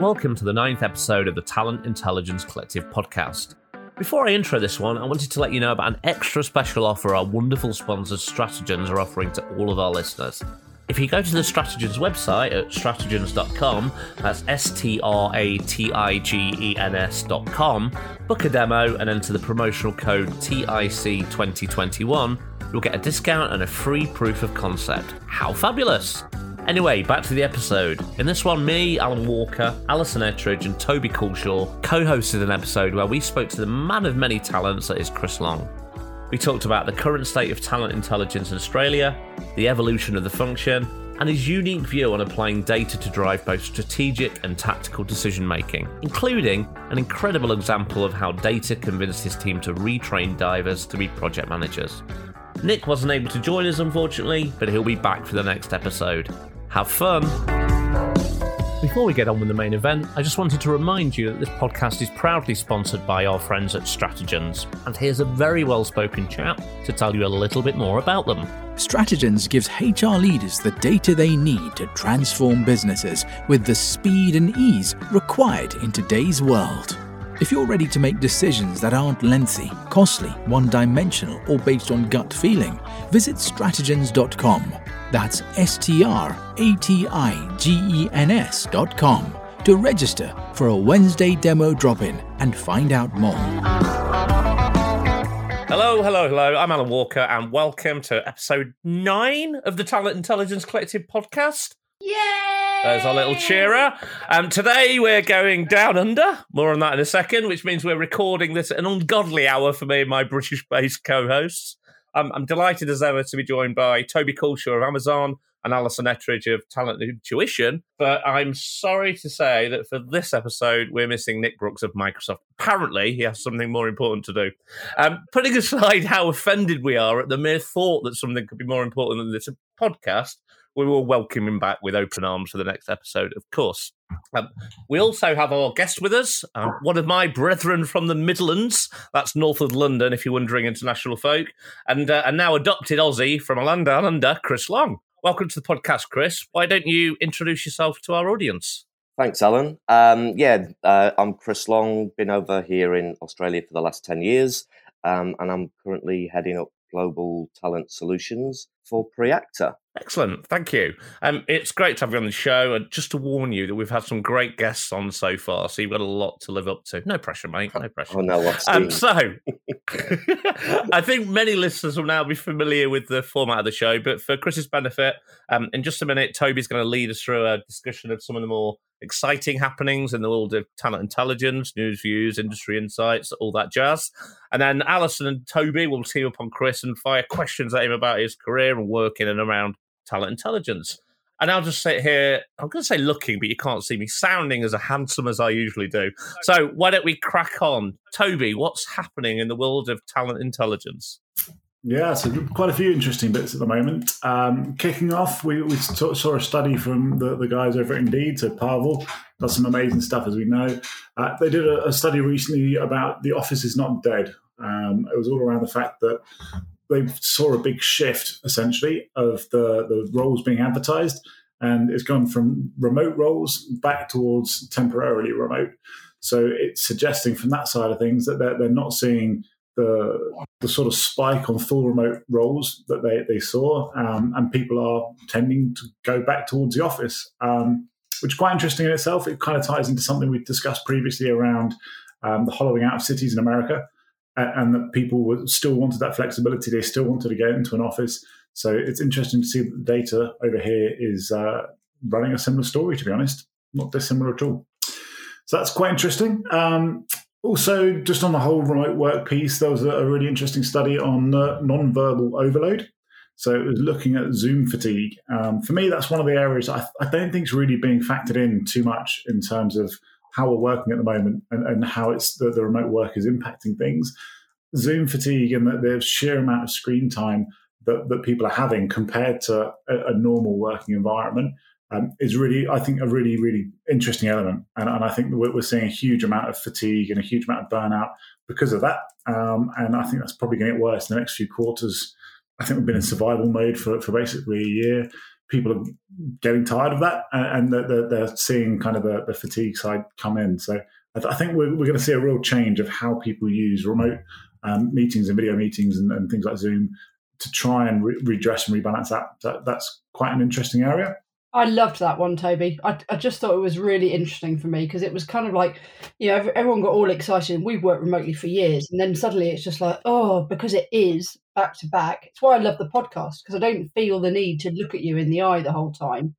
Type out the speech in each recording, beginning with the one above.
Welcome to the ninth episode of the Talent Intelligence Collective podcast. Before I intro this one, I wanted to let you know about an extra special offer our wonderful sponsors Stratigens are offering to all of our listeners. If you go to the Stratigens website at stratigens.com, that's S T R A T I G E N S.com, book a demo and enter the promotional code TIC2021, you'll get a discount and a free proof of concept. How fabulous! Anyway, back to the episode. In this one, me, Alan Walker, Alison Ettridge, and Toby Coulshaw co hosted an episode where we spoke to the man of many talents that is Chris Long. We talked about the current state of talent intelligence in Australia, the evolution of the function, and his unique view on applying data to drive both strategic and tactical decision making, including an incredible example of how data convinced his team to retrain divers to be project managers. Nick wasn't able to join us, unfortunately, but he'll be back for the next episode. Have fun! Before we get on with the main event, I just wanted to remind you that this podcast is proudly sponsored by our friends at Stratigens, and here's a very well spoken chap to tell you a little bit more about them. Stratigens gives HR leaders the data they need to transform businesses with the speed and ease required in today's world. If you're ready to make decisions that aren't lengthy, costly, one dimensional, or based on gut feeling, visit stratigens.com. That's S T R A T I G E N S.com to register for a Wednesday demo drop in and find out more. Hello, hello, hello. I'm Alan Walker, and welcome to episode nine of the Talent Intelligence Collective podcast. Yay! There's our little cheerer. Um, today we're going down under. More on that in a second, which means we're recording this at an ungodly hour for me and my British-based co-hosts. Um, I'm delighted as ever to be joined by Toby Coulshaw of Amazon and Alison Ettridge of Talent Intuition. But I'm sorry to say that for this episode, we're missing Nick Brooks of Microsoft. Apparently, he has something more important to do. Um, putting aside how offended we are at the mere thought that something could be more important than this podcast, we will welcome him back with open arms for the next episode, of course. Um, we also have our guest with us, um, one of my brethren from the Midlands, that's north of London, if you're wondering, international folk, and, uh, and now adopted Aussie from a land down under, Chris Long. Welcome to the podcast, Chris. Why don't you introduce yourself to our audience? Thanks, Alan. Um, yeah, uh, I'm Chris Long, been over here in Australia for the last 10 years, um, and I'm currently heading up global talent solutions for Preactor. Excellent, thank you. Um, it's great to have you on the show, and just to warn you that we've had some great guests on so far, so you've got a lot to live up to. No pressure, mate. No pressure. Oh no, Um, so, I think many listeners will now be familiar with the format of the show, but for Chris's benefit, um, in just a minute, Toby's going to lead us through a discussion of some of the more exciting happenings in the world of talent intelligence, news views, industry insights, all that jazz. And then Alison and Toby will team up on Chris and fire questions at him about his career and work in and around talent intelligence. And I'll just sit here, I'm going to say looking, but you can't see me, sounding as handsome as I usually do. So why don't we crack on? Toby, what's happening in the world of talent intelligence? Yeah, so quite a few interesting bits at the moment. Um, kicking off, we, we saw a study from the, the guys over at Indeed, so Pavel does some amazing stuff, as we know. Uh, they did a, a study recently about the office is not dead. Um, it was all around the fact that they saw a big shift, essentially, of the, the roles being advertised, and it's gone from remote roles back towards temporarily remote. So it's suggesting from that side of things that they're, they're not seeing the the sort of spike on full remote roles that they, they saw, um, and people are tending to go back towards the office, um, which is quite interesting in itself. It kind of ties into something we've discussed previously around um, the hollowing out of cities in America, and, and that people were, still wanted that flexibility. They still wanted to get into an office. So it's interesting to see that the data over here is uh, running a similar story. To be honest, not dissimilar at all. So that's quite interesting. Um, also, just on the whole remote work piece, there was a really interesting study on uh, non-verbal overload. So it was looking at Zoom fatigue. Um, for me, that's one of the areas I, I, don't think is really being factored in too much in terms of how we're working at the moment and, and how it's the, the, remote work is impacting things. Zoom fatigue and the, the sheer amount of screen time that, that people are having compared to a, a normal working environment um, is really, I think, a really, really interesting element. And, and I think we're, we're, seeing a huge amount of fatigue and a huge amount of burnout because of that. Um, and I think that's probably going to get worse in the next few quarters. I think we've been in survival mode for, for basically a year. people are getting tired of that and, they're, they're, seeing kind of the, the fatigue side come in. So I, th- I think we're, we're going to see a real change of how people use remote um, meetings and video meetings and, and, things like Zoom to try and re- redress and rebalance that. that. That's quite an interesting area. I loved that one, Toby. I, I just thought it was really interesting for me because it was kind of like, you know, everyone got all excited. and We've worked remotely for years. And then suddenly it's just like, oh, because it is back to back. It's why I love the podcast because I don't feel the need to look at you in the eye the whole time.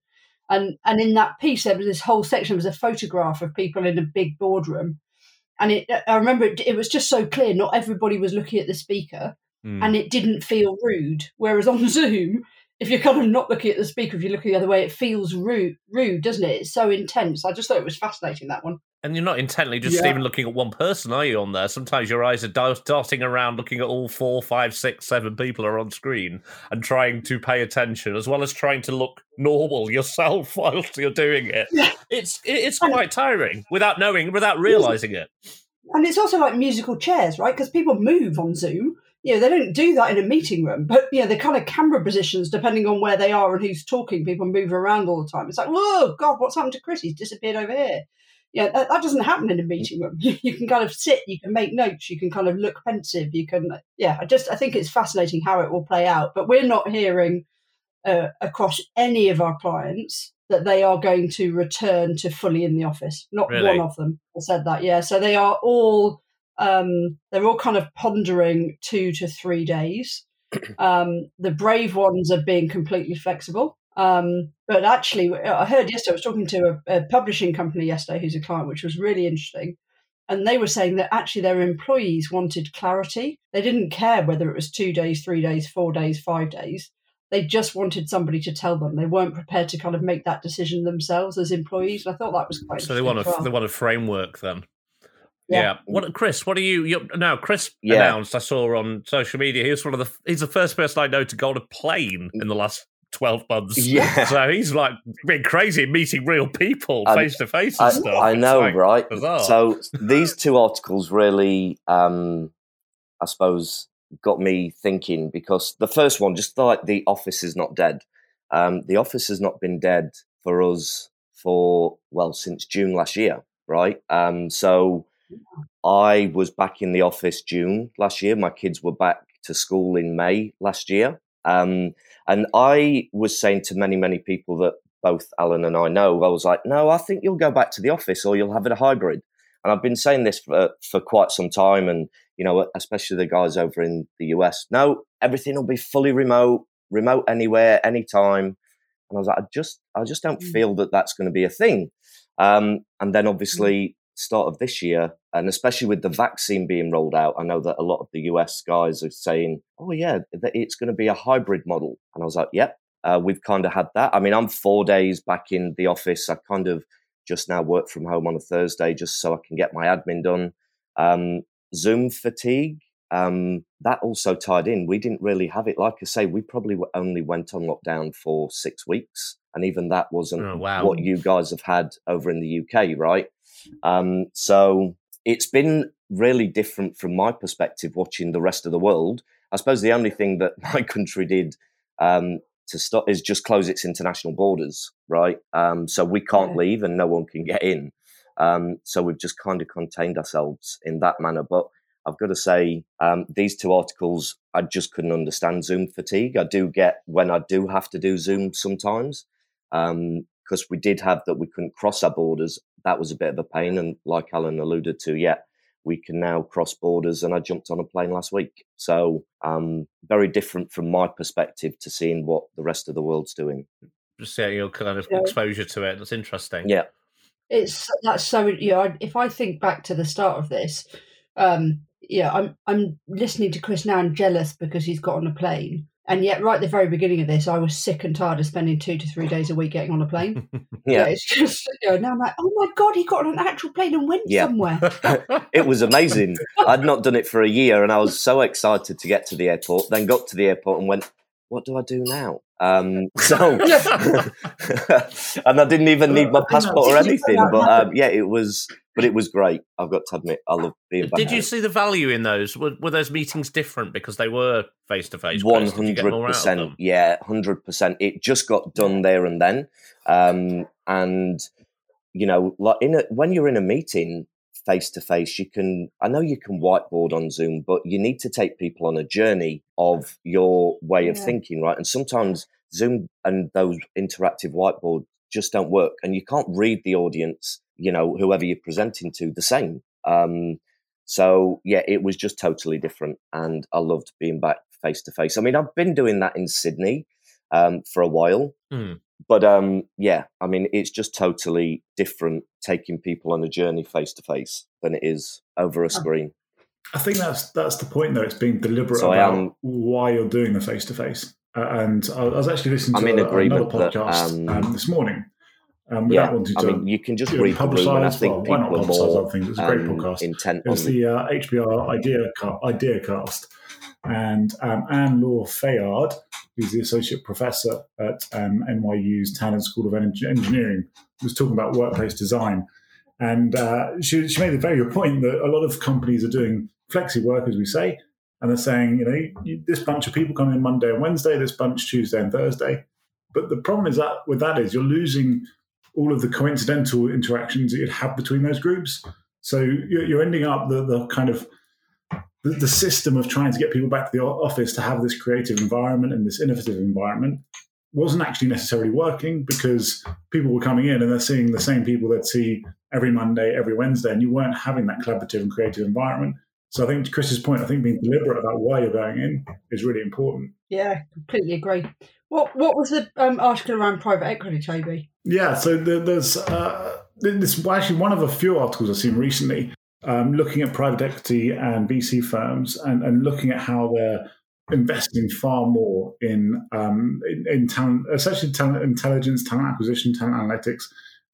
And, and in that piece, there was this whole section was a photograph of people in a big boardroom. And it, I remember it, it was just so clear. Not everybody was looking at the speaker mm. and it didn't feel rude. Whereas on Zoom, if you're kind of not looking at the speaker, if you're looking the other way, it feels rude, rude, doesn't it? It's so intense. I just thought it was fascinating that one. And you're not intently just yeah. even looking at one person, are you? On there, sometimes your eyes are darting around, looking at all four, five, six, seven people are on screen, and trying to pay attention, as well as trying to look normal yourself whilst you're doing it. Yeah. It's it's quite tiring without knowing, without realizing it. And it's also like musical chairs, right? Because people move on Zoom you know, they don't do that in a meeting room, but you know, the kind of camera positions, depending on where they are and who's talking, people move around all the time. It's like, whoa, God, what's happened to Chris? He's disappeared over here. Yeah, that, that, doesn't happen in a meeting room. You, can kind of sit, you can make notes, you can kind of look pensive, you can, yeah. I just, I think it's fascinating how it will play out. But we're not hearing uh, across any of our clients that they are going to return to fully in the office. Not really? one of them said that. Yeah, so they are all um, they're all kind of pondering two to three days. Um, the brave ones are being completely flexible. Um, but actually, I heard yesterday, I was talking to a, a, publishing company yesterday who's a client, which was really interesting. And they were saying that actually their employees wanted clarity. They didn't care whether it was two days, three days, four days, five days. They just wanted somebody to tell them. They weren't prepared to kind of make that decision themselves as employees. And I thought that was quite. So they want a well. they want a framework then. Yeah. What, Chris? What are you? now, Chris yeah. announced. I saw on social media. He was one of the. He's the first person I know to go on a plane in the last 12 months. Yeah. So he's like been crazy meeting real people face to face and I, stuff. I know, like right? Bizarre. So these two articles really, um, I suppose, got me thinking because the first one, just like the office is not dead. Um, the office has not been dead for us for, well, since June last year, right? Um, so I was back in the office June last year. My kids were back to school in May last year. Um, and I was saying to many, many people that both Alan and I know, I was like, no, I think you'll go back to the office or you'll have it a hybrid. And I've been saying this for, for quite some time. And, you know, especially the guys over in the US, no, everything will be fully remote, remote anywhere, anytime. And I was like, I just, I just don't mm. feel that that's going to be a thing. Um, and then mm. obviously start of this year, and especially with the vaccine being rolled out, I know that a lot of the US guys are saying, "Oh yeah, it's going to be a hybrid model," and I was like, "Yep." Uh, we've kind of had that. I mean, I'm four days back in the office. I kind of just now work from home on a Thursday just so I can get my admin done. Um, Zoom fatigue, um, that also tied in. We didn't really have it. Like I say, we probably only went on lockdown for six weeks. And even that wasn't oh, wow. what you guys have had over in the UK, right? Um, so it's been really different from my perspective watching the rest of the world. I suppose the only thing that my country did um, to stop is just close its international borders, right? Um, so we can't yeah. leave and no one can get in. Um, so we've just kind of contained ourselves in that manner. But I've got to say, um, these two articles, I just couldn't understand Zoom fatigue. I do get when I do have to do Zoom sometimes. Um, because we did have that we couldn't cross our borders. That was a bit of a pain. And like Alan alluded to, yeah, we can now cross borders. And I jumped on a plane last week. So um, very different from my perspective to seeing what the rest of the world's doing. Just yeah, your kind of yeah. exposure to it. That's interesting. Yeah. It's that's so, you know, if I think back to the start of this, um, yeah, I'm I'm listening to Chris now and jealous because he's got on a plane. And yet, right at the very beginning of this, I was sick and tired of spending two to three days a week getting on a plane. yeah. yeah. it's just, you know, now I'm like, oh my God, he got on an actual plane and went yeah. somewhere. it was amazing. I'd not done it for a year and I was so excited to get to the airport, then got to the airport and went, what do I do now? Um, so, and I didn't even need my passport or anything. But um, yeah, it was, but it was great. I've got to admit, I love being back. Did you see the value in those? Were, were those meetings different because they were face to face? One hundred percent. Yeah, hundred percent. It just got done there and then, um, and you know, like in a, when you're in a meeting, face to face. You can, I know you can whiteboard on Zoom, but you need to take people on a journey of your way of thinking, right? And sometimes Zoom and those interactive whiteboards just don't work, and you can't read the audience, you know, whoever you're presenting to, the same. Um, so yeah, it was just totally different, and I loved being back face to face. I mean, I've been doing that in Sydney um, for a while. Mm but um, yeah, I mean, it's just totally different taking people on a journey face to face than it is over a screen. I think that's that's the point, though. It's being deliberate so about am, why you're doing the face to face. And I was actually listening to I'm a, another podcast that, um, um, this morning. Um, yeah, I mean, you can just read publicize, through, and I think well, people are more things. It's a great um, podcast. Intent it's the uh, HBR Idea Idea Cast, and um, Anne Laure Fayard who's the associate professor at um, NYU's Tandon School of Engineering, was talking about workplace design. And uh, she, she made a very good point that a lot of companies are doing flexi work, as we say, and they're saying, you know, this bunch of people come in Monday and Wednesday, this bunch Tuesday and Thursday. But the problem is that with that is you're losing all of the coincidental interactions that you'd have between those groups. So you're, you're ending up the, the kind of the, the system of trying to get people back to the office to have this creative environment and this innovative environment wasn't actually necessarily working because people were coming in and they're seeing the same people they'd see every Monday, every Wednesday, and you weren't having that collaborative and creative environment. So I think to Chris's point, I think being deliberate about why you're going in is really important. Yeah, completely agree. What what was the um, article around private equity, Toby? Yeah, so the, there's uh, this well, actually one of a few articles I've seen recently um, looking at private equity and VC firms and, and looking at how they're investing far more in um, in, in talent, essentially talent intelligence, talent acquisition, talent analytics,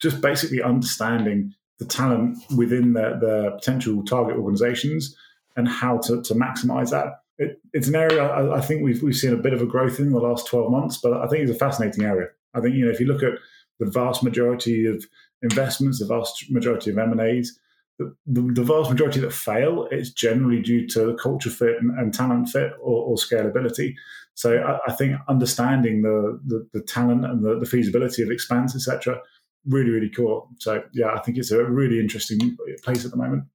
just basically understanding the talent within the, the potential target organizations and how to, to maximize that. It, it's an area I, I, think we've, we've seen a bit of a growth in the last 12 months, but I think it's a fascinating area. I think, you know, if you look at the vast majority of investments, the vast majority of M&As, the, the, vast majority that fail it's generally due to culture fit and, and talent fit or, or, scalability. So I, I think understanding the, the, the talent and the, the, feasibility of expanse, etc., really really cool. So yeah, I think it's a really interesting place at the moment.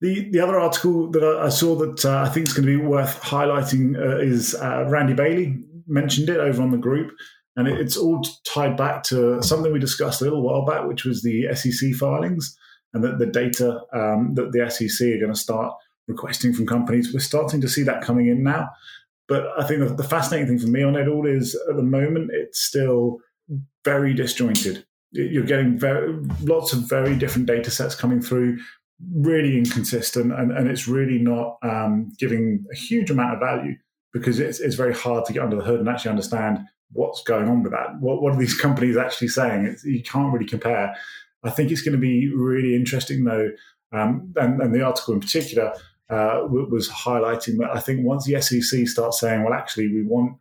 The the other article that I, saw that uh, I think is going to be worth highlighting uh, is uh, Randy Bailey mentioned it over on the group. And it's all tied back to something we discussed a little while back, which was the SEC filings and that the data um, that the SEC are going to start requesting from companies. We're starting to see that coming in now. But I think the, fascinating thing for me on it all is at the moment it's still very disjointed. You're getting very, lots of very different data sets coming through, really inconsistent, and, and it's really not um, giving a huge amount of value because it's, it's very hard to get under the hood and actually understand what's going on with that. What, what are these companies actually saying? It's, you can't really compare. I think it's going to be really interesting, though, um, and, and, the article in particular uh, was highlighting that I think once the SEC starts saying, well, actually, we want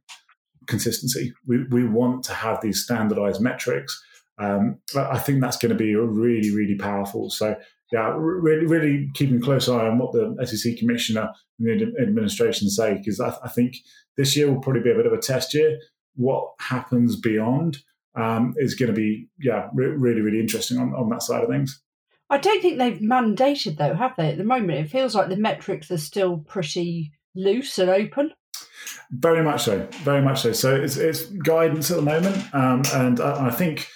consistency, we, we want to have these standardized metrics, um, I think that's going to be really, really powerful. So, yeah, really, really keeping a close eye on what the SEC commissioner and the administration say, because I, I think this year will probably be a bit of a test year. What happens beyond? Um, is going to be yeah re- really really interesting on, on that side of things. I don't think they've mandated though, have they? At the moment, it feels like the metrics are still pretty loose and open. Very much so, very much so. So it's, it's guidance at the moment, um, and I, I, think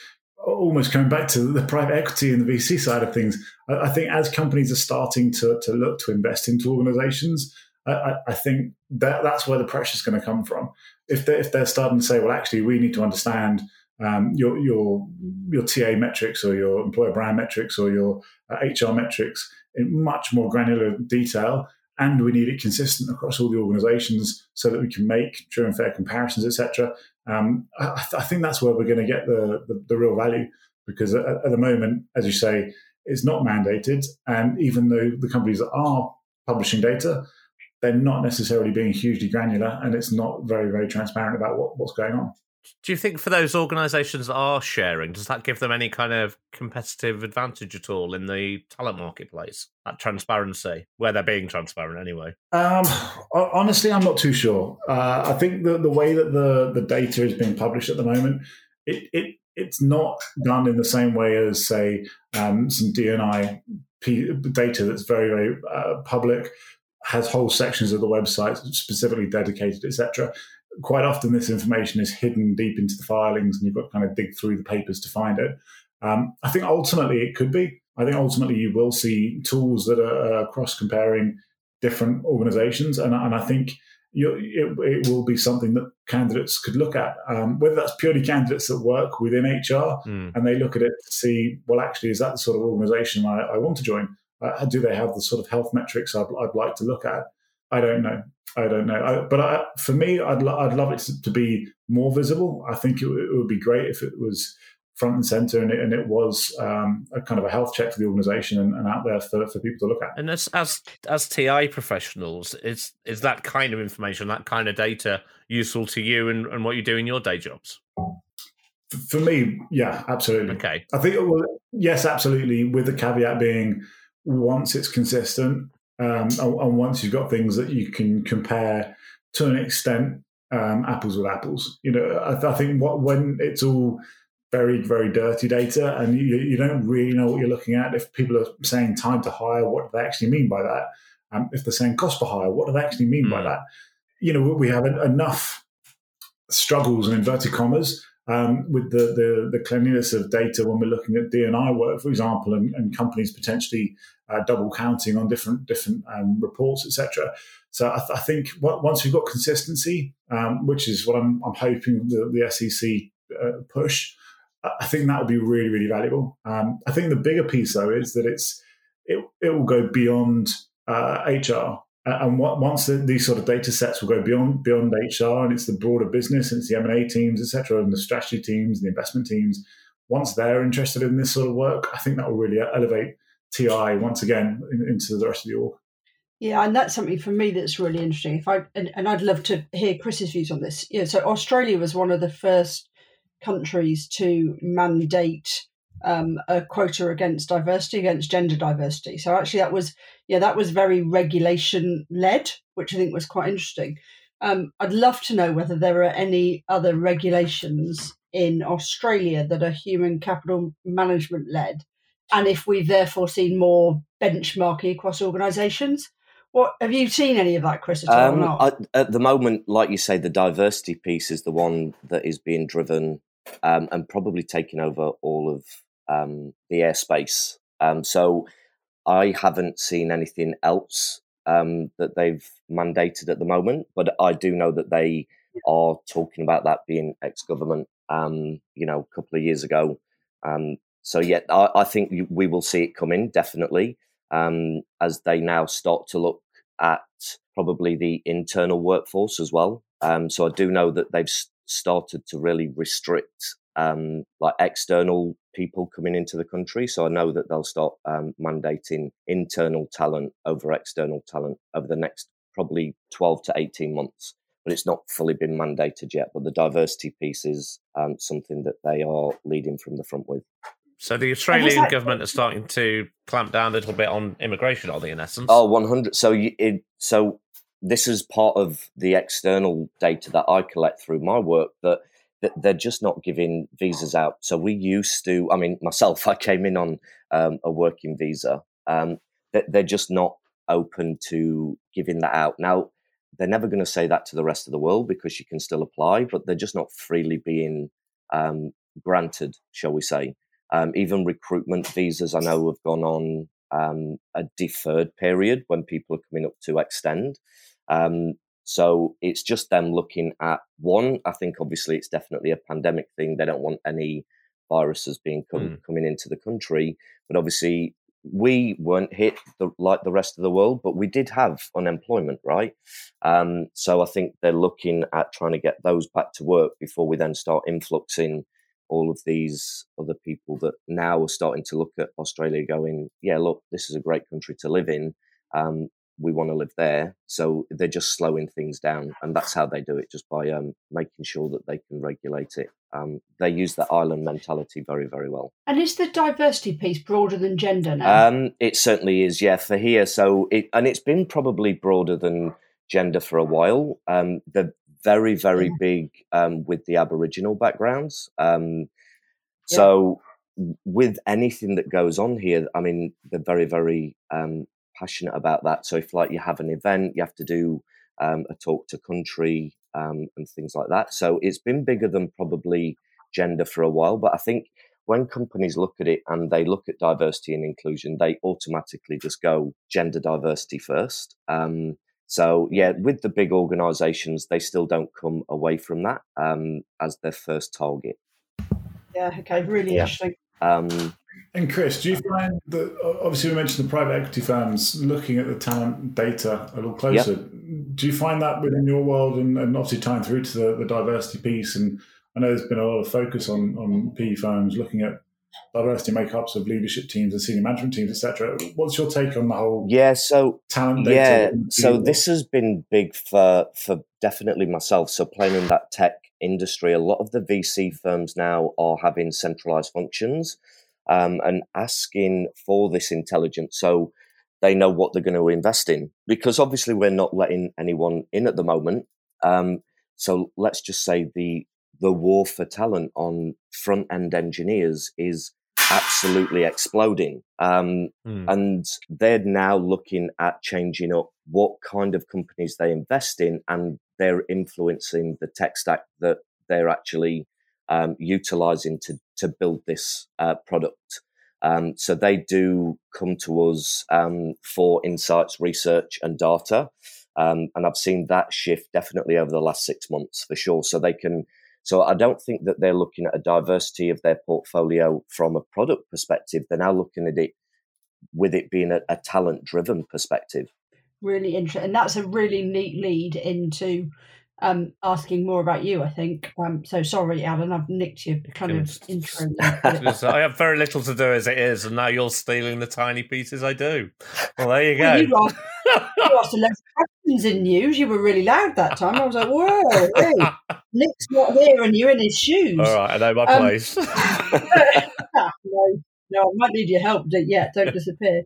almost coming back to the private equity and the VC side of things, I, I think as companies are starting to to look to invest into organisations, I, I, think that that's where the pressure is going to come from. If they if they're starting to say, well, actually, we need to understand um, your your your TA metrics or your employer brand metrics or your uh, HR metrics in much more granular detail, and we need it consistent across all the organisations so that we can make true and fair comparisons, etc. Um, I, I, think that's where we're going to get the, the, the real value because at, at, the moment, as you say, it's not mandated, and even though the companies are publishing data, they're not necessarily being hugely granular and it's not very, very transparent about what, what's going on. Do you think for those organisations that are sharing, does that give them any kind of competitive advantage at all in the talent marketplace? That transparency, where they're being transparent anyway. Um, honestly, I'm not too sure. Uh, I think the the way that the the data is being published at the moment, it, it it's not done in the same way as say um, some DNI data that's very very uh, public has whole sections of the website specifically dedicated, etc. Quite often, this information is hidden deep into the filings, and you've got to kind of dig through the papers to find it. Um, I think ultimately it could be. I think ultimately you will see tools that are uh, cross comparing different organizations, and, and I think it, it, will be something that candidates could look at, um, whether that's purely candidates that work within HR mm. and they look at it to see, well, actually, is that the sort of organization I, I want to join? Uh, do they have the sort of health metrics I'd, I'd like to look at? I don't know. I don't know. I, but I, for me, I'd, lo- I'd love it to, to, be more visible. I think it, it, would be great if it was front and center and it, and it was um, a kind of a health check for the organization and, and, out there for, for people to look at. And as, as as TI professionals, is is that kind of information, that kind of data useful to you and, and what you do in your day jobs? For me, yeah, absolutely. Okay. I think, well, yes, absolutely, with the caveat being once it's consistent um, and, and, once you've got things that you can compare to an extent, um, apples with apples. You know, I, I think what when it's all very very dirty data and you, you, don't really know what you're looking at if people are saying time to hire what do they actually mean by that um, if they're saying cost per hire what do they actually mean mm. by hmm. that you know we have enough struggles and inverted commas um, with the, the, the cleanliness of data when we're looking at DNI work, for example, and, and companies potentially uh, double counting on different different um, reports, etc. So I, th- I, think once we've got consistency, um, which is what I'm, I'm hoping the, the SEC uh, push, I think that will be really really valuable. Um, I think the bigger piece though is that it's it, it will go beyond uh, HR and what, once the, these sort of data sets will go beyond beyond HR and it's the broader business and it's the M and A teams, etc., and the strategy teams, and the investment teams. Once they're interested in this sort of work, I think that will really elevate TI once again into the rest of the org. Yeah, and that's something for me that's really interesting. If I and, and I'd love to hear Chris's views on this. Yeah, so Australia was one of the first countries to mandate um, a quota against diversity, against gender diversity. So actually, that was yeah, that was very regulation led, which I think was quite interesting. Um, I'd love to know whether there are any other regulations in Australia that are human capital management led, and if we've therefore seen more benchmarking across organisations. What have you seen any of that, Chris? At, um, I, at the moment, like you say, the diversity piece is the one that is being driven um, and probably taking over all of um, the airspace. Um, so I haven't seen anything else um, that they've mandated at the moment, but I do know that they are talking about that being ex-government. Um, you know, a couple of years ago. Um, so yeah, I, I, think we will see it coming definitely um, as they now start to look at probably the internal workforce as well. so I do know that they've started to really restrict um, like external people coming into the country. So I know that they'll start um, mandating internal talent over external talent over the next probably 12 to 18 months. But it's not fully been mandated yet. But the diversity piece is um, something that they are leading from the front with. So the Australian government is starting to clamp down a little bit on immigration, are they, in essence? Oh, 100. So, you, it, so this is part of the external data that I collect through my work that they're just not giving visas out. So we used to, I mean, myself, I came in on um, a working visa. Um, they're just not open to giving that out. Now, they're never going to say that to the rest of the world because you can still apply, but they're just not freely being um, granted, shall we say. Um, even recruitment visas, I know, have gone on um, a deferred period when people are coming up to extend. Um, so it's just them looking at one. I think obviously it's definitely a pandemic thing. They don't want any viruses being come, mm. coming into the country. But obviously we weren't hit the, like the rest of the world, but we did have unemployment, right? Um, so I think they're looking at trying to get those back to work before we then start influxing all of these other people that now are starting to look at Australia, going, "Yeah, look, this is a great country to live in. Um, we want to live there. So they're just slowing things down, and that's how they do it, just by um, making sure that they can regulate it. Um, they use the island mentality very, very well. And is the diversity piece broader than gender now? Um, it certainly is, yeah. For here, so it and it's been probably broader than gender for a while. Um, they're very, very yeah. big um, with the Aboriginal backgrounds. Um, so with anything that goes on here, I mean, they're very, very um, passionate about that. So if like you have an event, you have to do um, a talk to country um, and things like that. So it's been bigger than probably gender for a while. But I think when companies look at it and they look at diversity and inclusion, they automatically just go gender diversity first. Um, so yeah, with the big organisations, they still don't come away from that um, as their first target. Yeah. Okay. Really yeah. interesting. Um, and Chris, do you uh, find that obviously we mentioned the private equity firms looking at the talent data a little closer? Yep. Do you find that within your world and, and obviously tying through to the, the, diversity piece? And I know there's been a lot of focus on, on PE firms looking at diversity makeups of leadership teams and senior management teams, etc. What's your take on the whole? Yeah, so talent data. Yeah, so this has been big for for definitely myself. So playing in that tech industry, a lot of the VC firms now are having centralized functions um, and asking for this intelligence so they know what they're going to invest in. Because obviously, we're not letting anyone in at the moment. Um, so let's just say the the war for talent on front end engineers is absolutely exploding. Um, mm. And they're now looking at changing up what kind of companies they invest in and they're influencing the tech stack that they're actually um, utilizing to, to build this uh, product. Um, so they do come to us um, for insights, research, and data. Um, and I've seen that shift definitely over the last six months for sure. So they can so I don't think that they're looking at a diversity of their portfolio from a product perspective. They're now looking at it with it being a, a talent driven perspective. Really interesting. And that's a really neat lead into um, asking more about you, I think. Um, so sorry, Alan, I've nicked your kind of intro. I have very little to do as it is, and now you're stealing the tiny pieces I do. Well, there you go. Well, you, asked, you asked a lot of questions in news. You were really loud that time. I was like, whoa, hey, Nick's not here and you're in his shoes. All right, I know my um, place. no, no, I might need your help. Yeah, don't disappear.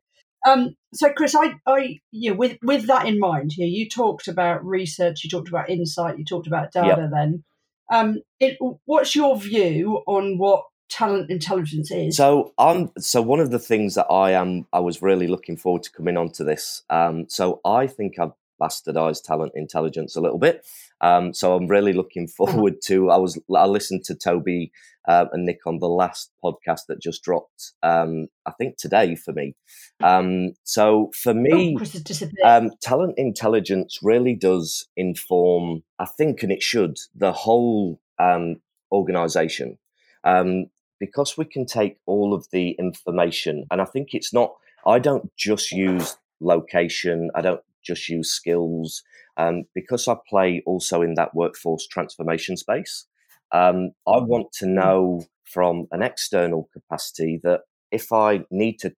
Um, so, Chris, I, I, you know, with with that in mind, here you talked about research, you talked about insight, you talked about data. Yep. Then, um, it, what's your view on what talent intelligence is? So, um, so one of the things that I am, I was really looking forward to coming onto this. Um, so I think I've bastardized talent intelligence a little bit. Um, so I'm really looking forward to. I was I listened to Toby uh, and Nick on the last podcast that just dropped. Um, I think today for me. Um, so for me, oh, um, talent intelligence really does inform. I think, and it should the whole um, organization um, because we can take all of the information, and I think it's not. I don't just use location. I don't just use skills. Um, because I play also in that workforce transformation space, um, I mm-hmm. want to know from an external capacity that if I need to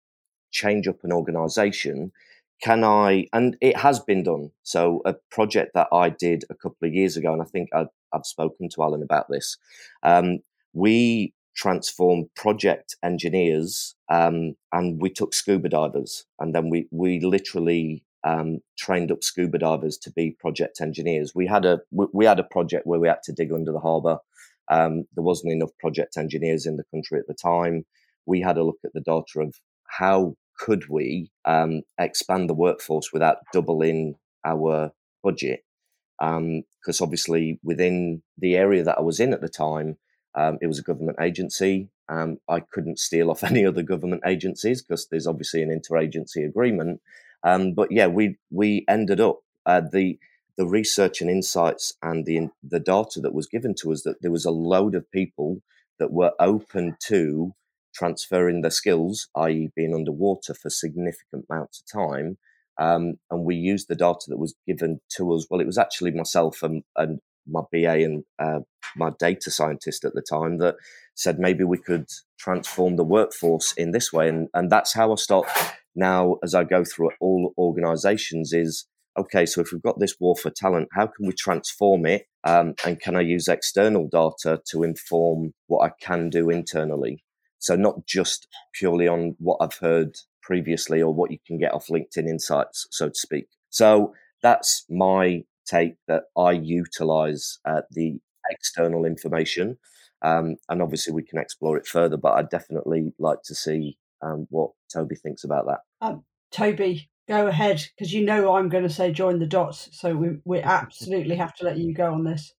change up an organization, can I, and it has been done. So, a project that I did a couple of years ago, and I think I've, I've spoken to Alan about this, um, we transformed project engineers um, and we took scuba divers and then we, we literally um, trained up scuba divers to be project engineers. We had a we had a project where we had to dig under the harbour. Um, there wasn't enough project engineers in the country at the time. We had a look at the data of how could we um, expand the workforce without doubling our budget? Because um, obviously, within the area that I was in at the time, um, it was a government agency. Um, I couldn't steal off any other government agencies because there's obviously an interagency agreement. Um, but yeah, we we ended up uh, the the research and insights and the the data that was given to us that there was a load of people that were open to transferring their skills, i.e., being underwater for significant amounts of time. Um, and we used the data that was given to us. Well, it was actually myself and, and my BA and uh, my data scientist at the time that said maybe we could transform the workforce in this way. And, and that's how I start now as I go through all organizations is okay, so if we've got this war for talent, how can we transform it? Um, and can I use external data to inform what I can do internally? So not just purely on what I've heard previously or what you can get off LinkedIn insights, so to speak. So that's my take that I utilize uh, the external information. Um, and obviously we can explore it further, but I'd definitely like to see um, what Toby thinks about that. Um, Toby, go ahead because you know I'm going to say join the dots. So we, we absolutely have to let you go on this.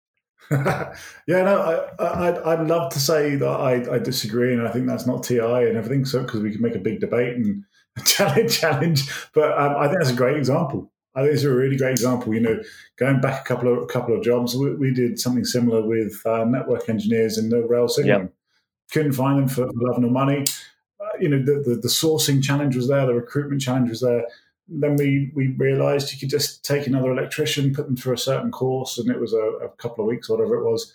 yeah, no, I, I, would love to say that I, I, disagree, and I think that's not TI and everything. So because we can make a big debate and challenge, challenge. But um, I think that's a great example. I think it's a really great example. You know, going back a couple of a couple of jobs, we, we did something similar with uh, network engineers in the rail signaling. Yep. Couldn't find them for love nor money. You know, the, the, the sourcing challenge was there, the recruitment challenge was there. Then we we realised you could just take another electrician, put them through a certain course, and it was a, a couple of weeks, whatever it was.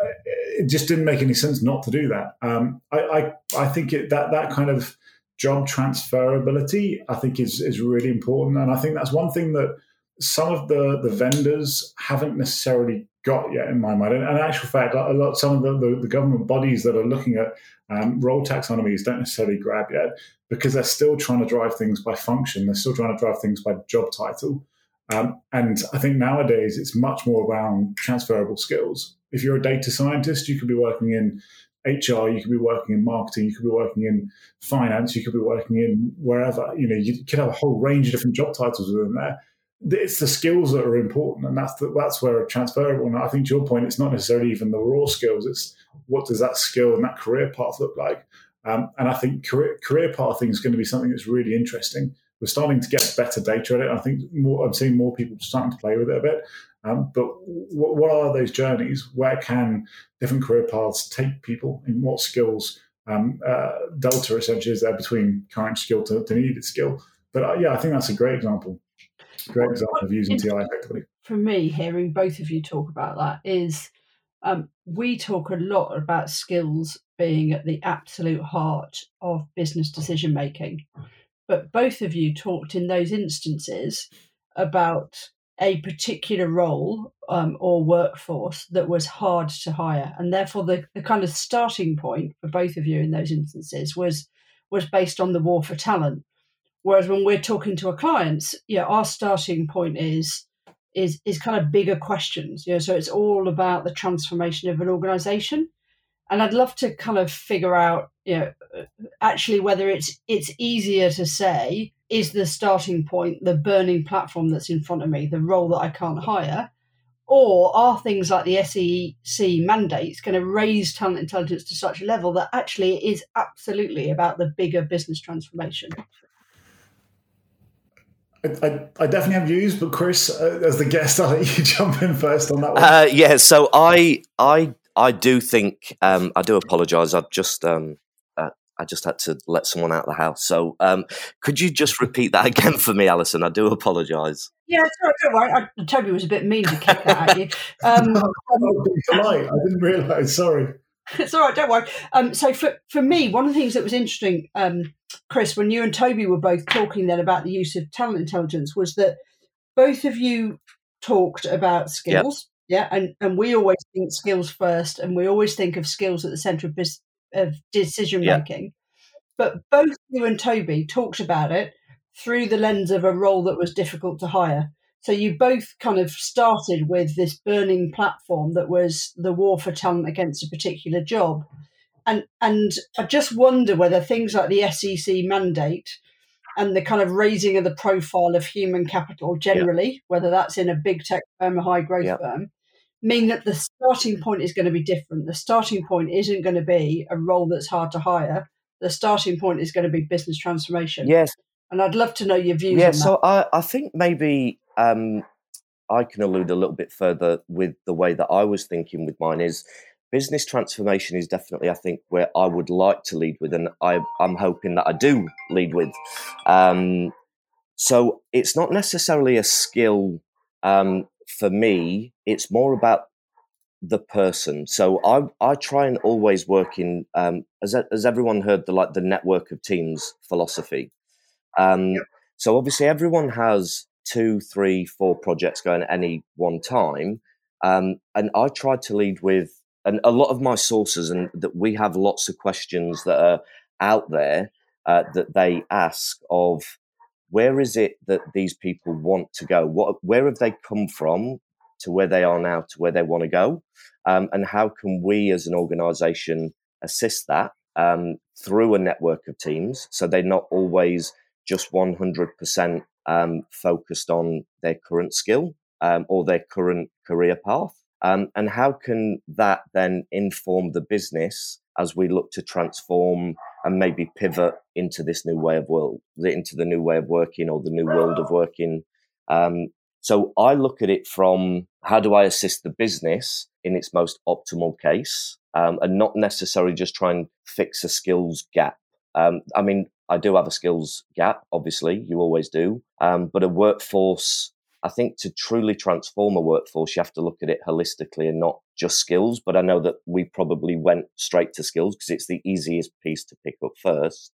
Uh, it just didn't make any sense not to do that. Um, I, I I think it, that that kind of job transferability, I think is is really important, and I think that's one thing that some of the the vendors haven't necessarily got yet in my mind. And, actual fact, a lot some of the, the, the government bodies that are looking at um, role taxonomies don't necessarily grab yet because they're still trying to drive things by function. They're still trying to drive things by job title. Um, and I think nowadays it's much more around transferable skills. If you're a data scientist, you could be working in HR, you could be working in marketing, you could be working in finance, you could be working in wherever. You know, you could have a whole range of different job titles within there. It's the skills that are important, and that's the, that's where transferable. And I think to your point, it's not necessarily even the raw skills; it's what does that skill and that career path look like. Um, and I think career career pathing is going to be something that's really interesting. We're starting to get better data at it. I think more, I'm seeing more people starting to play with it a bit. Um, but what, what, are those journeys? Where can different career paths take people? And what skills um, uh, delta essentially is there between current skill to, to needed skill? But uh, yeah, I think that's a great example. Great example of using TI effectively. For me, hearing both of you talk about that is um, we talk a lot about skills being at the absolute heart of business decision making. But both of you talked in those instances about a particular role um, or workforce that was hard to hire, and therefore the, the kind of starting point for both of you in those instances was was based on the war for talent. Whereas when we're talking to our clients, yeah, our starting point is is is kind of bigger questions. You know, so it's all about the transformation of an organization. And I'd love to kind of figure out, you know, uh, actually whether it's it's easier to say is the starting point the burning platform that's in front of me, the role that I can't hire, or are things like the SEC mandates going to raise talent intelligence to such a level that actually it is absolutely about the bigger business transformation? I, I, definitely have views, but Chris, uh, as the guest, I'll let you jump in first on that one. Uh, yeah, so I I I do think um, I do apologise. I've just um, uh, I just had to let someone out of the house. So um, could you just repeat that again for me, Alison? I do apologise. Yeah, sorry, don't worry. I, Toby was a bit mean to kick that at you. Um, I didn't realise. Sorry. it's all right, don't worry. Um, so for, for me, one of the things that was interesting, um, Chris, when you and Toby were both talking then about the use of talent intelligence, was that both of you talked about skills. Yep. Yeah, and, and we always think skills first, and we always think of skills at the centre of, bis- of decision making. Yep. But both you and Toby talked about it through the lens of a role that was difficult to hire. So you both kind of started with this burning platform that was the war for talent against a particular job. And and I just wonder whether things like the SEC mandate and the kind of raising of the profile of human capital generally, yeah. whether that's in a big tech firm, a high growth yeah. firm, mean that the starting point is going to be different. The starting point isn't going to be a role that's hard to hire. The starting point is going to be business transformation. Yes. And I'd love to know your views. Yeah, so I, I think maybe um, I can allude a little bit further with the way that I was thinking with mine is business transformation is definitely, I think, where I would like to lead with, and I, am hoping that I do lead with. Um, so it's not necessarily a skill um, for me; it's more about the person. So I I try and always work in um, as as everyone heard the like the network of teams philosophy. Um, yep. So obviously, everyone has two, three, four projects going at any one time. Um, and I tried to lead with, and a lot of my sources, and that we have lots of questions that are out there uh, that they ask of where is it that these people want to go? What, where have they come from to where they are now to where they want to go? Um, and how can we as an organization assist that um, through a network of teams so they're not always just 100% um, focused on their current skill um, or their current career path? Um, and how can that then inform the business as we look to transform and maybe pivot into this new way of world, into the new way of working or the new world of working? Um, so I look at it from how do I assist the business in its most optimal case, um, and not necessarily just try and fix a skills gap. Um, I mean, I do have a skills gap, obviously, you always do. Um, but a workforce, I think to truly transform a workforce, you have to look at it holistically and not just skills. But I know that we probably went straight to skills because it's the easiest piece to pick up first.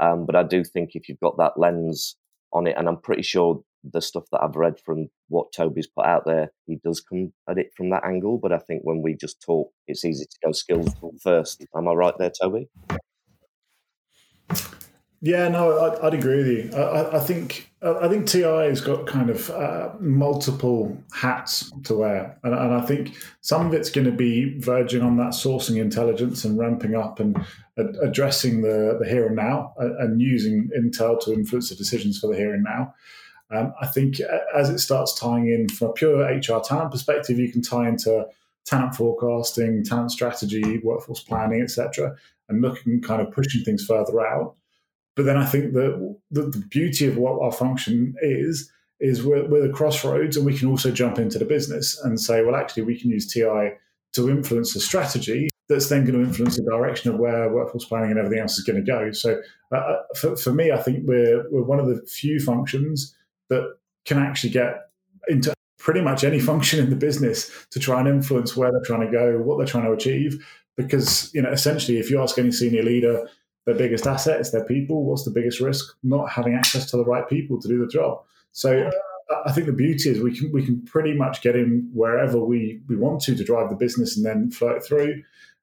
Um, but I do think if you've got that lens on it, and I'm pretty sure the stuff that I've read from what Toby's put out there, he does come at it from that angle. But I think when we just talk, it's easy to go skills first. Am I right there, Toby? Yeah, no, I, would agree with you. I, I, think I think TI has got kind of uh, multiple hats to wear, and, and, I think some of it's going to be verging on that sourcing intelligence and ramping up and addressing the the here and now and, and using intel to influence the decisions for the here and now. Um, I think as it starts tying in from a pure HR talent perspective, you can tie into talent forecasting, talent strategy, workforce planning, etc., and looking kind of pushing things further out. But then I think that the, beauty of what our function is is we're, we're the crossroads, and we can also jump into the business and say, well, actually, we can use TI to influence the strategy that's then going to influence the direction of where workforce planning and everything else is going to go. So, uh, uh, for, for me, I think we're we're one of the few functions that can actually get into pretty much any function in the business to try and influence where they're trying to go, what they're trying to achieve. Because you know, essentially, if you ask any senior leader their biggest asset is their people. What's the biggest risk? Not having access to the right people to do the job. So I think the beauty is we can we can pretty much get in wherever we we want to to drive the business and then flow it through.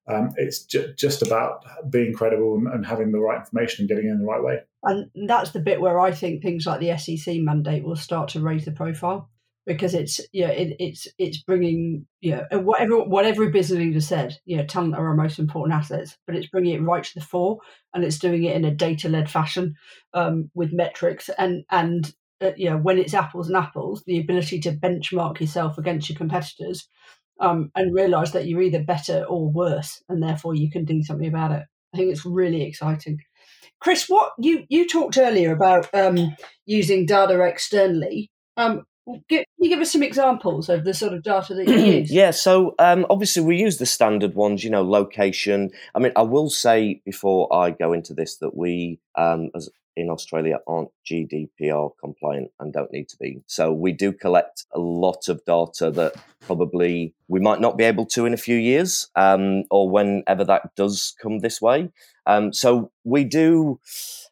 Um, it's ju- just about being credible and, and, having the right information and getting in the right way. And that's the bit where I think things like the SEC mandate will start to raise the profile because it's yeah it, it's it's bringing yeah whatever what every business leader said know talent are our most important assets but it's bringing it right to the fore and it's doing it in a data led fashion um, with metrics and and uh, when it's apples and apples the ability to benchmark yourself against your competitors um, and realize that you're either better or worse and therefore you can do something about it. I think it's really exciting. Chris what you you talked earlier about um, using data externally um, can you give us some examples of the sort of data that you use? yeah, so um, obviously we use the standard ones, you know, location. I mean, I will say before I go into this that we, um, as in Australia, aren't GDPR compliant and don't need to be. So we do collect a lot of data that probably we might not be able to in a few years um, or whenever that does come this way. Um, so we do.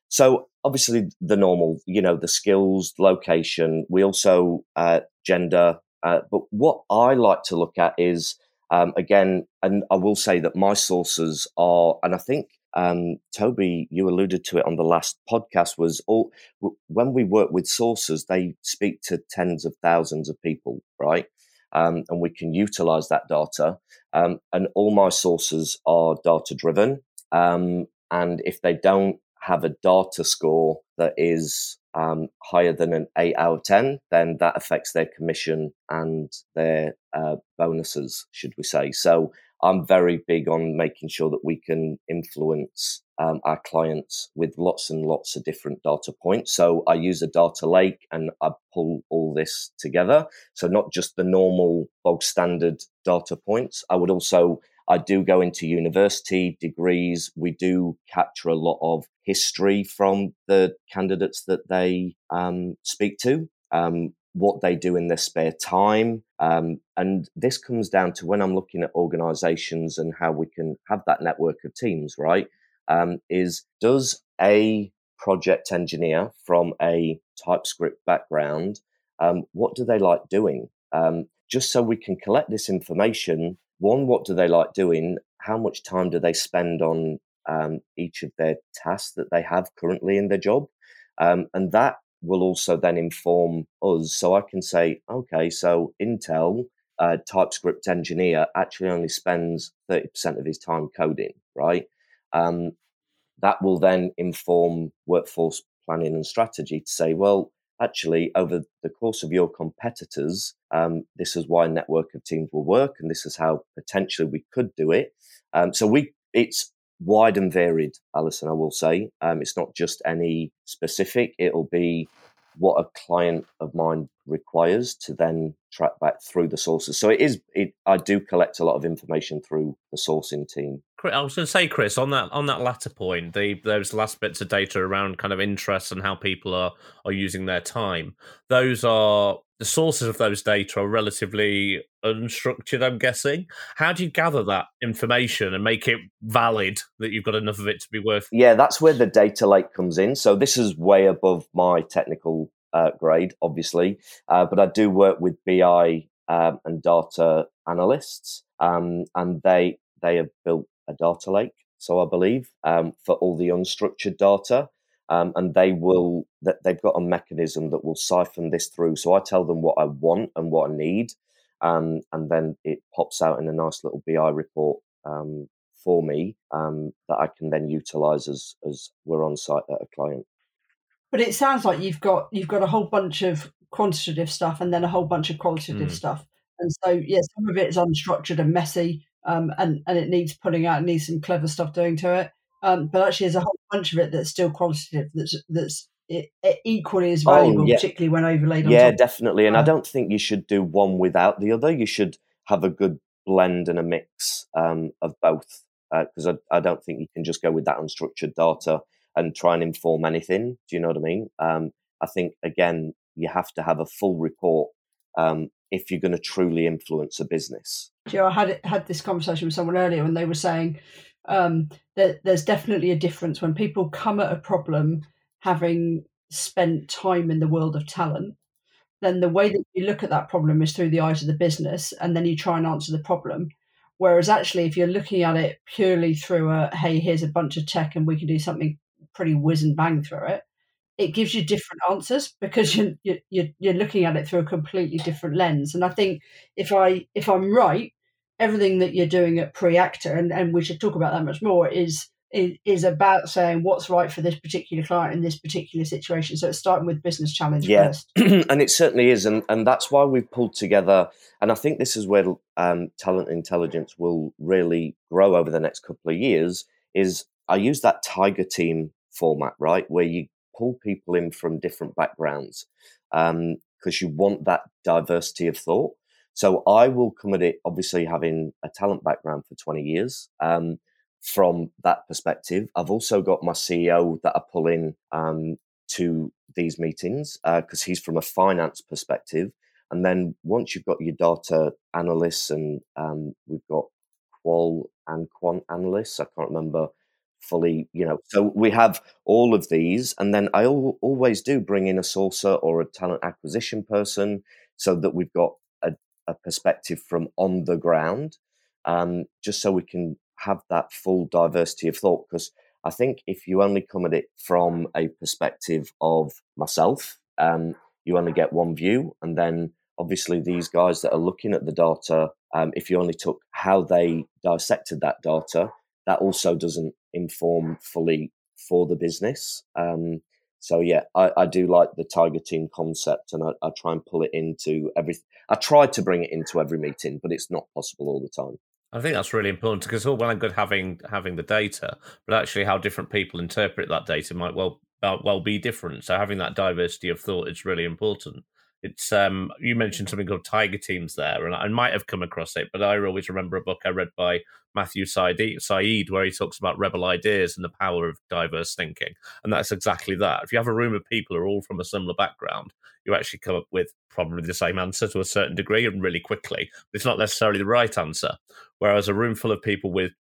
So obviously the normal, you know, the skills, location. We also uh, gender. Uh, but what I like to look at is um, again, and I will say that my sources are, and I think um, Toby, you alluded to it on the last podcast, was all when we work with sources, they speak to tens of thousands of people, right? Um, and we can utilize that data. Um, and all my sources are data driven. Um, and if they don't have a data score that is um, higher than an 8 out of 10, then that affects their commission and their uh, bonuses, should we say. So I'm very big on making sure that we can influence um, our clients with lots and lots of different data points. So I use a data lake and I pull all this together. So not just the normal bog standard data points. I would also I do go into university degrees. We do capture a lot of history from the candidates that they um, speak to, um, what they do in their spare time. Um, and this comes down to when I'm looking at organizations and how we can have that network of teams, right? Um, is does a project engineer from a TypeScript background, um, what do they like doing? Um, just so we can collect this information. One, what do they like doing? How much time do they spend on um, each of their tasks that they have currently in their job? Um, and that will also then inform us. So I can say, okay, so Intel uh, TypeScript engineer actually only spends 30% of his time coding, right? Um, that will then inform workforce planning and strategy to say, well, actually, over the course of your competitors, um, this is why a network of teams will work, and this is how potentially we could do it. Um, so we, it's wide and varied, Alison. I will say, um, it's not just any specific. It'll be what a client of mine requires to then track back through the sources. So it is. It, I do collect a lot of information through the sourcing team. I was going to say, Chris, on that on that latter point, the those last bits of data around kind of interests and how people are are using their time. Those are the sources of those data are relatively unstructured. I'm guessing. How do you gather that information and make it valid that you've got enough of it to be worth? Yeah, that's where the data lake comes in. So this is way above my technical uh, grade, obviously, uh, but I do work with BI um, and data analysts, um, and they they have built a data lake. So I believe um, for all the unstructured data, um, and they will that they've got a mechanism that will siphon this through. So I tell them what I want and what I need, um, and then it pops out in a nice little BI report um, for me um, that I can then utilize as as we're on site at a client. But it sounds like you've got you've got a whole bunch of quantitative stuff and then a whole bunch of qualitative mm. stuff. And so, yeah, some of it is unstructured and messy, um, and and it needs pulling out, needs some clever stuff doing to it. Um, but actually, there's a whole bunch of it that's still qualitative. That's that's equally as oh, valuable, oh, yeah. particularly when overlaid. On. Yeah, definitely. And uh, I don't think you should do one without the other. You should have a good blend and a mix um, of both, because uh, I, I don't think you can just go with that unstructured data and try and inform anything. Do you know what I mean? Um, I think again, you have to have a full report um, if you're going to truly influence a business. Joe, I had had this conversation with someone earlier, and they were saying um, that there's definitely a difference when people come at a problem having spent time in the world of talent. Then the way that you look at that problem is through the eyes of the business, and then you try and answer the problem. Whereas actually, if you're looking at it purely through a hey, here's a bunch of tech, and we can do something pretty whiz and bang through it, it gives you different answers because you're, you're you're looking at it through a completely different lens. And I think if I if I'm right, everything that you're doing at Preactor, and, and we should talk about that much more, is, is about saying what's right for this particular client in this particular situation. So it's starting with business challenge yeah. first. and it certainly is, and and that's why we've pulled together. And I think this is where um, talent intelligence will really grow over the next couple of years. Is I use that tiger team format, right, where you pull people in from different backgrounds because um, you want that diversity of thought. So I will come at it, obviously, having a talent background for 20 years. Um, from that perspective, I've also got my CEO that I pull in um, to these meetings because uh, he's from a finance perspective. And then once you've got your data analysts and um, we've got qual and quant analysts, I can't remember fully, you know. So we have all of these, and then I al- always do bring in a sourcer or a talent acquisition person, so that we've got a, perspective from on the ground, um, just so we can have that full diversity of thought. Because I think if you only come at it from a perspective of myself, um, you only get one view, and then obviously these guys that are looking at the data, um, if you only took how they dissected that data, that also doesn't inform fully for the business. Um, so yeah, I, I, do like the Tiger Team concept, and I, I, try and pull it into every. I try to bring it into every meeting, but it's not possible all the time. I think that's really important because all well and good having having the data, but actually how different people interpret that data might well well be different. So having that diversity of thought is really important. It's um, you mentioned something called Tiger Teams there, and I might have come across it, but I always remember a book I read by Matthew Syed where he talks about rebel ideas and the power of diverse thinking, and that's exactly that. If you have a room of people who are all from a similar background, you actually come up with probably the same answer to a certain degree and really quickly. It's not necessarily the right answer. Whereas a room full of people with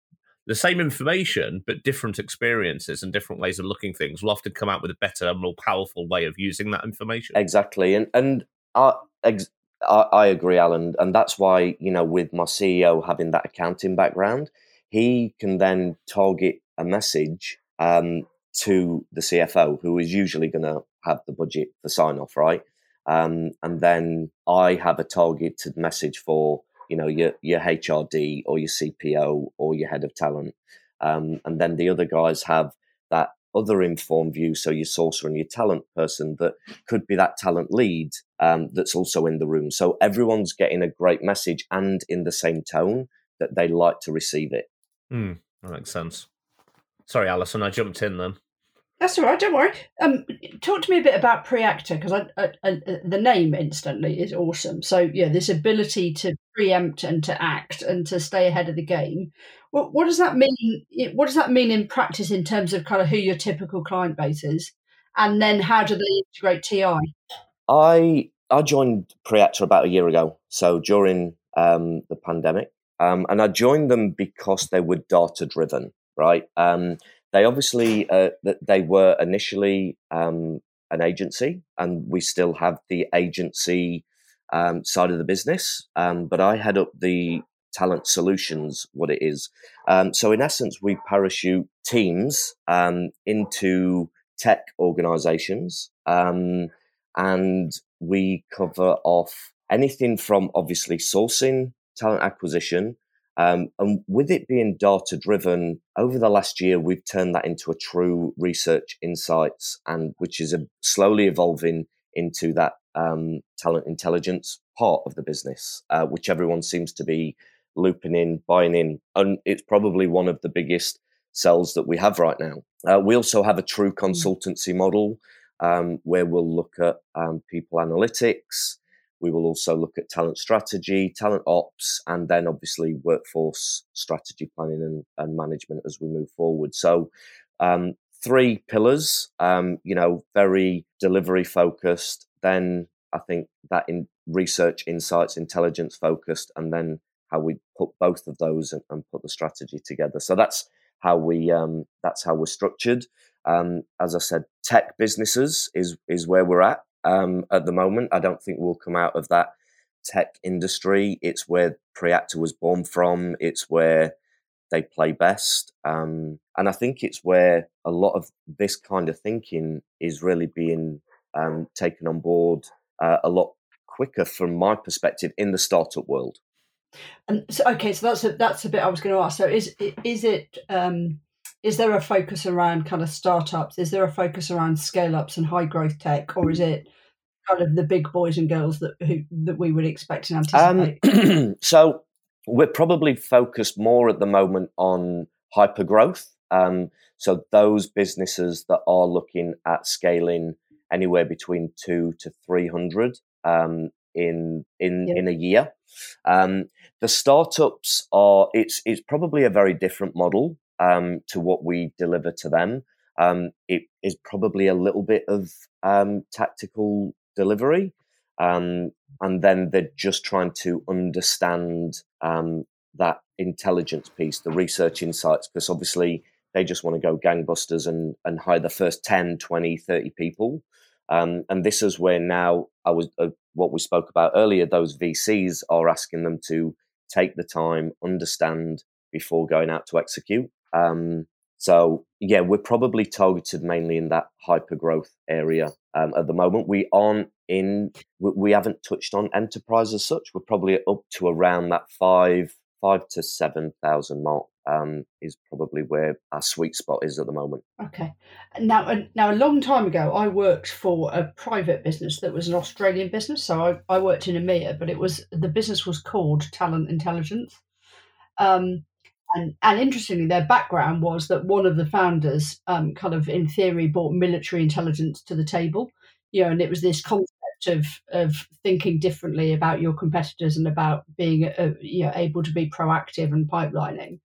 the same information, but different experiences and different ways of looking things will often come out with a better, and more powerful way of using that information. Exactly, and and I, ex- I, I agree, Alan, and that's why you know with my CEO having that accounting background, he can then target a message um, to the CFO, who is usually going to have the budget for sign off, right? Um, and then I have a targeted message for you know your your HRD or your CPO or your head of talent, um, and then the other guys have that other informed view. So your sourcer and your talent person that could be that talent lead um, that's also in the room. So everyone's getting a great message and in the same tone that they like to receive it. Mm, that makes sense. Sorry, Alison, I jumped in then. That's all right. Don't worry. Um, talk to me a bit about Preactor because the name instantly is awesome. So yeah, this ability to preempt and to act and to stay ahead of the game. What, what does that mean? What does that mean in practice in terms of kind of who your typical client base is, and then how do they integrate TI? I I joined Preactor about a year ago, so during um, the pandemic, um, and I joined them because they were data driven, right? Um, they obviously uh, they were initially um, an agency, and we still have the agency um, side of the business. Um, but I head up the talent solutions, what it is. Um, so in essence, we parachute teams um, into tech organizations, um, and we cover off anything from obviously sourcing, talent acquisition, um, and with it being data driven, over the last year, we've turned that into a true research insights, and which is a, slowly evolving into that um, talent intelligence part of the business, uh, which everyone seems to be looping in, buying in. And it's probably one of the biggest sells that we have right now. Uh, we also have a true hmm. consultancy model um, where we'll look at um, people analytics, we will also look at talent strategy, talent ops, and then obviously workforce strategy planning and, and management as we move forward. So, um, three pillars, um, you know, very delivery focused. Then I think that in research, insights, intelligence focused, and then how we put both of those and, and put the strategy together. So that's how we um, that's how we're structured. Um, as I said, tech businesses is is where we're at um, at the moment. I don't think we'll come out of that tech industry. It's where Preactor was born from. It's where they play best. Um, and I think it's where a lot of this kind of thinking is really being um, taken on board uh, a lot quicker from my perspective in the startup world. And so, okay, so that's a, that's a bit I was going to ask. So, is is it um, is there a focus around kind of startups? Is there a focus around scale ups and high growth tech, or is it kind of the big boys and girls that who, that we would expect and anticipate? Um, so we're probably focused more at the moment on hyper growth. Um, so those businesses that are looking at scaling anywhere between two to three hundred um, in in yeah. in a year. Um, the startups are it's it's probably a very different model um, to what we deliver to them. Um, it is probably a little bit of um, tactical delivery. Um, and then they're just trying to understand um, that intelligence piece, the research insights, because obviously they just want to go gangbusters and, and hire the first 10, 20, 30 people. Um, and this is where now I was uh, what we spoke about earlier. Those VCs are asking them to take the time, understand before going out to execute. Um, so yeah, we're probably targeted mainly in that hyper growth area um, at the moment. We aren't in, we haven't touched on enterprise as such. We're probably up to around that five, five to seven thousand mark. Um, is probably where our sweet spot is at the moment. Okay, now now a long time ago, I worked for a private business that was an Australian business. So I, I worked in EMEA, but it was the business was called Talent Intelligence. Um, and, and interestingly, their background was that one of the founders, um, kind of in theory, brought military intelligence to the table. You know, and it was this concept of of thinking differently about your competitors and about being uh, you know able to be proactive and pipelining.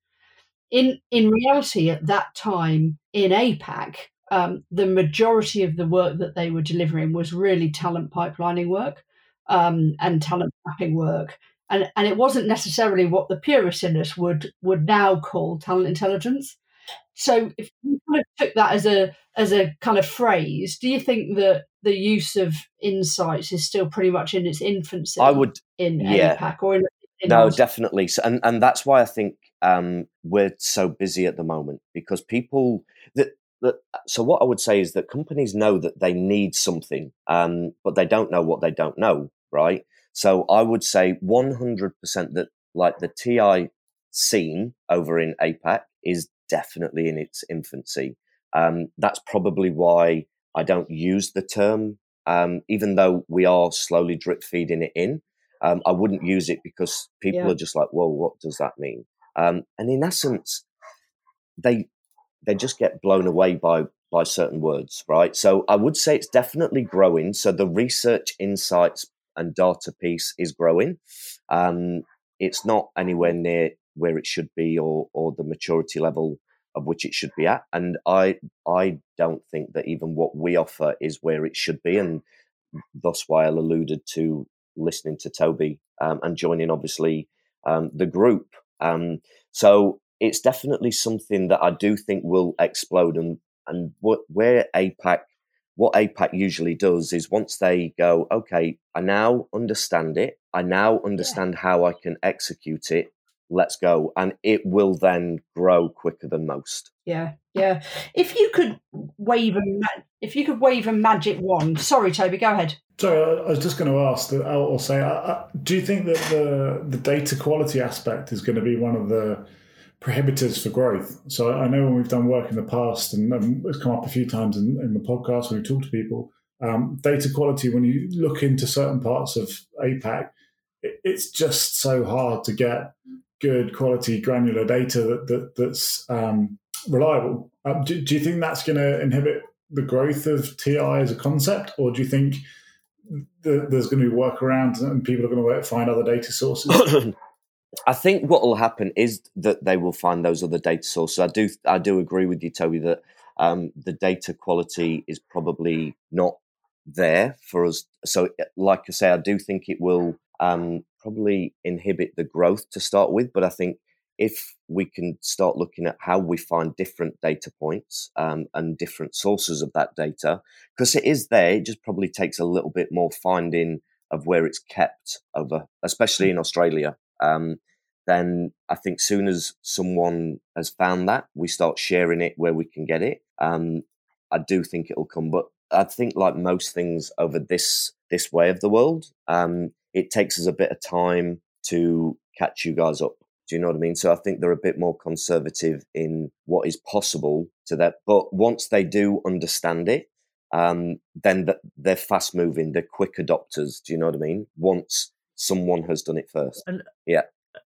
In in reality, at that time in APAC, um, the majority of the work that they were delivering was really talent pipelining work um, and talent mapping work and and it wasn't necessarily what the purists in us would would now call talent intelligence. So if you kind of took that as a as a kind of phrase, do you think that the use of insights is still pretty much in its infancy? I would, in yeah. APAC or in, in no, definitely. So, and and that's why I think um, we're so busy at the moment because people that. That, so what I would say is that companies know that they need something, um, but they don't know what they don't know, right? So I would say 100% that like the TI scene over in APAC is definitely in its infancy. Um, that's probably why I don't use the term, um, even though we are slowly drip feeding it in. Um, I wouldn't use it because people Yeah. are just like, "Whoa, what does that mean?" Um, and in essence, they they just get blown away by by certain words, right? So I would say it's definitely growing. So the research, insights, and data piece is growing. Um, it's not anywhere near where it should be or or the maturity level of which it should be at. And I I don't think that even what we offer is where it should be. And thus why I alluded to listening to Toby um, and joining obviously um, the group. Um, so it's definitely something that I do think will explode. And and what where APAC what APAC usually does is once they go, okay, I now understand it. I now understand how I can execute it. Let's go, and it will then grow quicker than most. Yeah, yeah. If you could wave a ma- if you could wave a magic wand. Sorry, Toby, go ahead. Sorry, I was just going to ask that, or say, uh, uh, do you think that the the data quality aspect is going to be one of the prohibitors for growth? So I know when we've done work in the past, and um, it's come up a few times in, in the podcast when we talk to people, um, data quality. When you look into certain parts of APAC, it, it's just so hard to get good quality granular data that, that that's um, reliable. Um, do, do you think that's going to inhibit the growth of TI as a concept, or do you think there's going to be workarounds and people are going to find other data sources? I think what will happen is that they will find those other data sources. I do, I do agree with you, Toby, that um, the data quality is probably not there for us. So, like I say, I do think it will um, probably inhibit the growth to start with. But I think if we can start looking at how we find different data points um, and different sources of that data, because it is there, it just probably takes a little bit more finding of where it's kept over, especially in Australia. Um, then I think soon as someone has found that, we start sharing it where we can get it. Um, I do think it'll come, but I think like most things over this this way of the world, um, it takes us a bit of time to catch you guys up. Do you know what I mean? So I think they're a bit more conservative in what is possible to that. But once they do understand it, um, then th- they're fast moving. They're quick adopters. Do you know what I mean? Once someone has done it first. And yeah.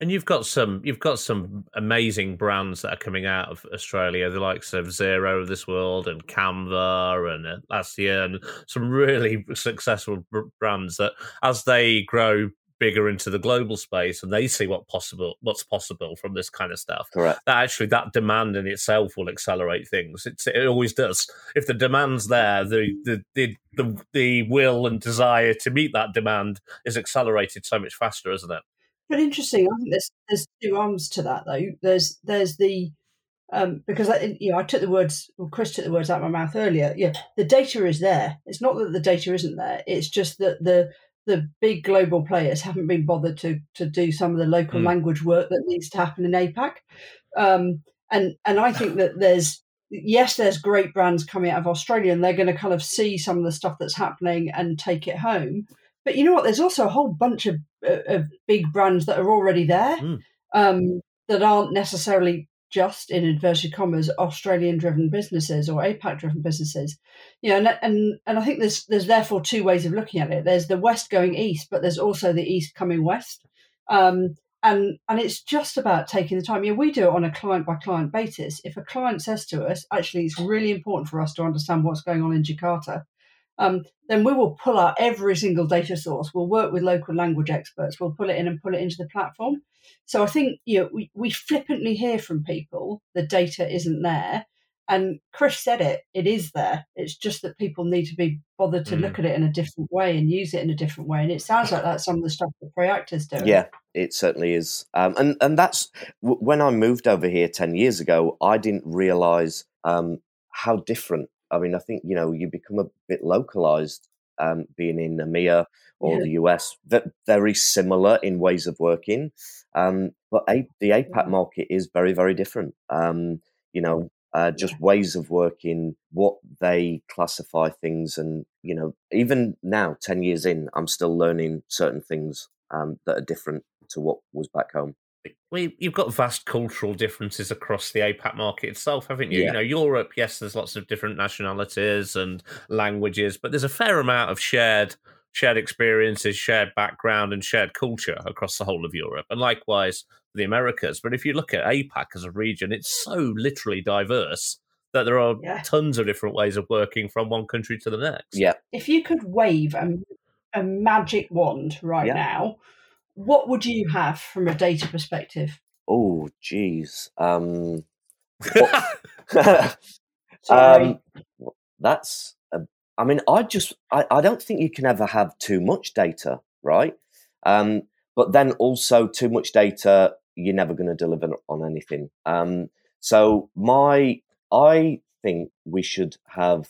And you've got some you've got some amazing brands that are coming out of Australia, the likes of Xero of this world and Canva and uh, Atlassian, and some really successful brands that as they grow bigger into the global space and they see what possible what's possible from this kind of stuff Correct. that actually that demand in itself will accelerate things it's, it always does if the demand's there the, the the the the will and desire to meet that demand is accelerated so much faster isn't it But interesting. I think there's there's two arms to that though. There's there's the um, because I, you know I took the words, well, Chris took the words out of my mouth earlier. Yeah, the data is there. It's not that the data isn't there. It's just that the the big global players haven't been bothered to to do some of the local Mm. language work that needs to happen in APAC. Um, and and I think that there's yes, there's great brands coming out of Australia, and they're going to kind of see some of the stuff that's happening and take it home. But you know what? There's also a whole bunch of, of big brands that are already there Mm. um, that aren't necessarily just in inverted commas Australian driven businesses or APAC driven businesses. You know, and, and and I think there's there's therefore two ways of looking at it. There's the west going east, but there's also the east coming west. Um, and and it's just about taking the time. Yeah, we do it on a client by client basis. If a client says to us, actually, it's really important for us to understand what's going on in Jakarta, um, then we will pull out every single data source. We'll work with local language experts. We'll pull it in and pull it into the platform. So I think you know we, we flippantly hear from people the data isn't there, And Chris said it, it is there. It's just that people need to be bothered to mm. look at it in a different way and use it in a different way. And it sounds like that's some of the stuff that Preactor's doing. Yeah, it certainly is. Um, and, and that's when I moved over here 10 years ago, I didn't realize um, how different. I mean, I think, you know, you become a bit localized um, being in EMEA or yeah. the US, very similar in ways of working. Um, but a- the APAC market is very, very different. Um, you know, uh, just yeah. ways of working, what they classify things, and you know, even now, ten years in, I'm still learning certain things um, that are different to what was back home. Well, you've got vast cultural differences across the APAC market itself, haven't you? Yeah. You know, Europe, yes, there's lots of different nationalities and languages, but there's a fair amount of shared shared experiences, shared background, and shared culture across the whole of Europe. And likewise, the Americas. But if you look at APAC as a region, it's so literally diverse that there are yeah. tons of different ways of working from one country to the next. Yeah. If you could wave a, a magic wand right yeah. now, what would you have from a data perspective? Oh, geez. Um, um, that's. A, I mean, I just. I, I don't think you can ever have too much data, right? Um, but then also too much data you're never going to deliver on anything. Um, so my, I think we should have.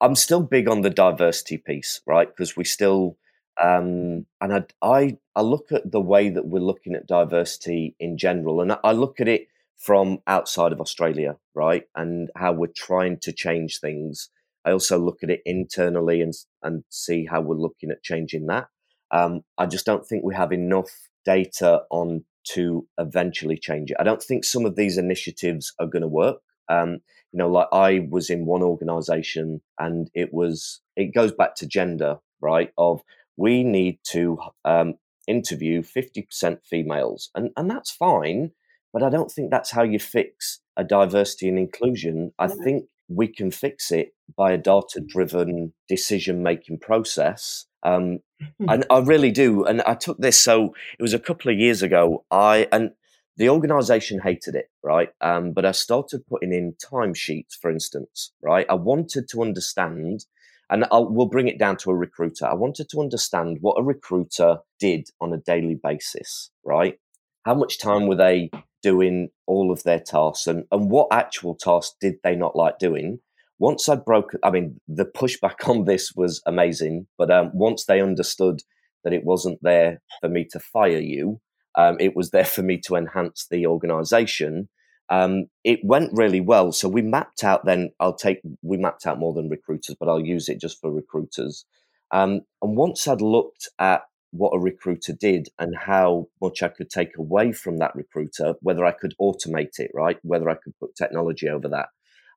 I'm still big on the diversity piece, right? Because we still, um, and I, I, I look at the way that we're looking at diversity in general, and I look at it from outside of Australia, right, and how we're trying to change things. I also look at it internally and and see how we're looking at changing that. Um, I just don't think we have enough data on to eventually change it. I don't think some of these initiatives are going to work. Um, you know, like I was in one organization and it was, it goes back to gender, right? Of we need to um, interview 50% females and, and that's fine. But I don't think that's how you fix a diversity and inclusion. I think we can fix it by a data driven decision making process um, and I really do. And I took this. So it was a couple of years ago. I and the organization hated it, right? Um, but I started putting in timesheets, for instance, right? I wanted to understand, and I'll, we'll bring it down to a recruiter. I wanted to understand what a recruiter did on a daily basis, right? How much time were they doing all of their tasks, and and what actual tasks did they not like doing? once I broke, I mean, the pushback on this was amazing. But um, once they understood that it wasn't there for me to fire you, um, it was there for me to enhance the organization. Um, it went really well. So we mapped out. Then I'll take we mapped out more than recruiters, but I'll use it just for recruiters. Um, and once I'd looked at what a recruiter did and how much I could take away from that recruiter, whether I could automate it, right? Whether I could put technology over that,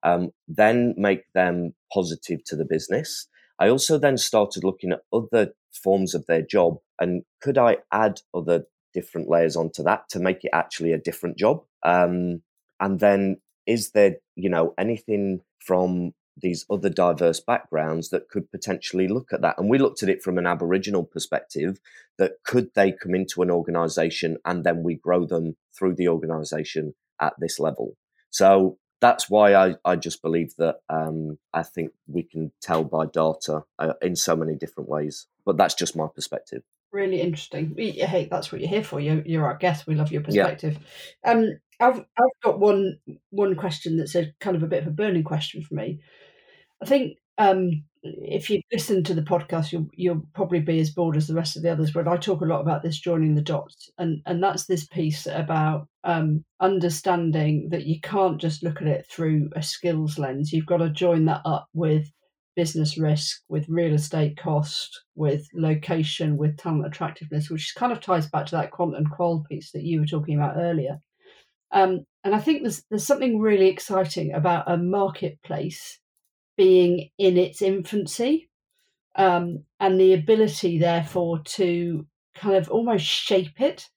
um, then make them positive to the business. I also then started looking at other forms of their job and could I add other different layers onto that to make it actually a different job? Um, and then is there, you know, anything from these other diverse backgrounds that could potentially look at that? And we looked at it from an Aboriginal perspective that could they come into an organization and then we grow them through the organization at this level? So that's why I, I just believe that um, I think we can tell by data uh, in so many different ways. But that's just my perspective. Really interesting. Hey, that's what you're here for. You're, you're our guest. We love your perspective. Yeah. Um, I've I've got one one question that's a kind of a bit of a burning question for me. I think um, if you listen to the podcast, you'll you'll probably be as bored as the rest of the others. But I talk a lot about this joining the dots, and and that's this piece about um, understanding that you can't just look at it through a skills lens. You've got to join that up with business risk, with real estate cost, with location, with talent attractiveness, which kind of ties back to that quant and qual piece that you were talking about earlier. Um, and I think there's there's something really exciting about a marketplace being in its infancy um, and the ability, therefore, to kind of almost shape it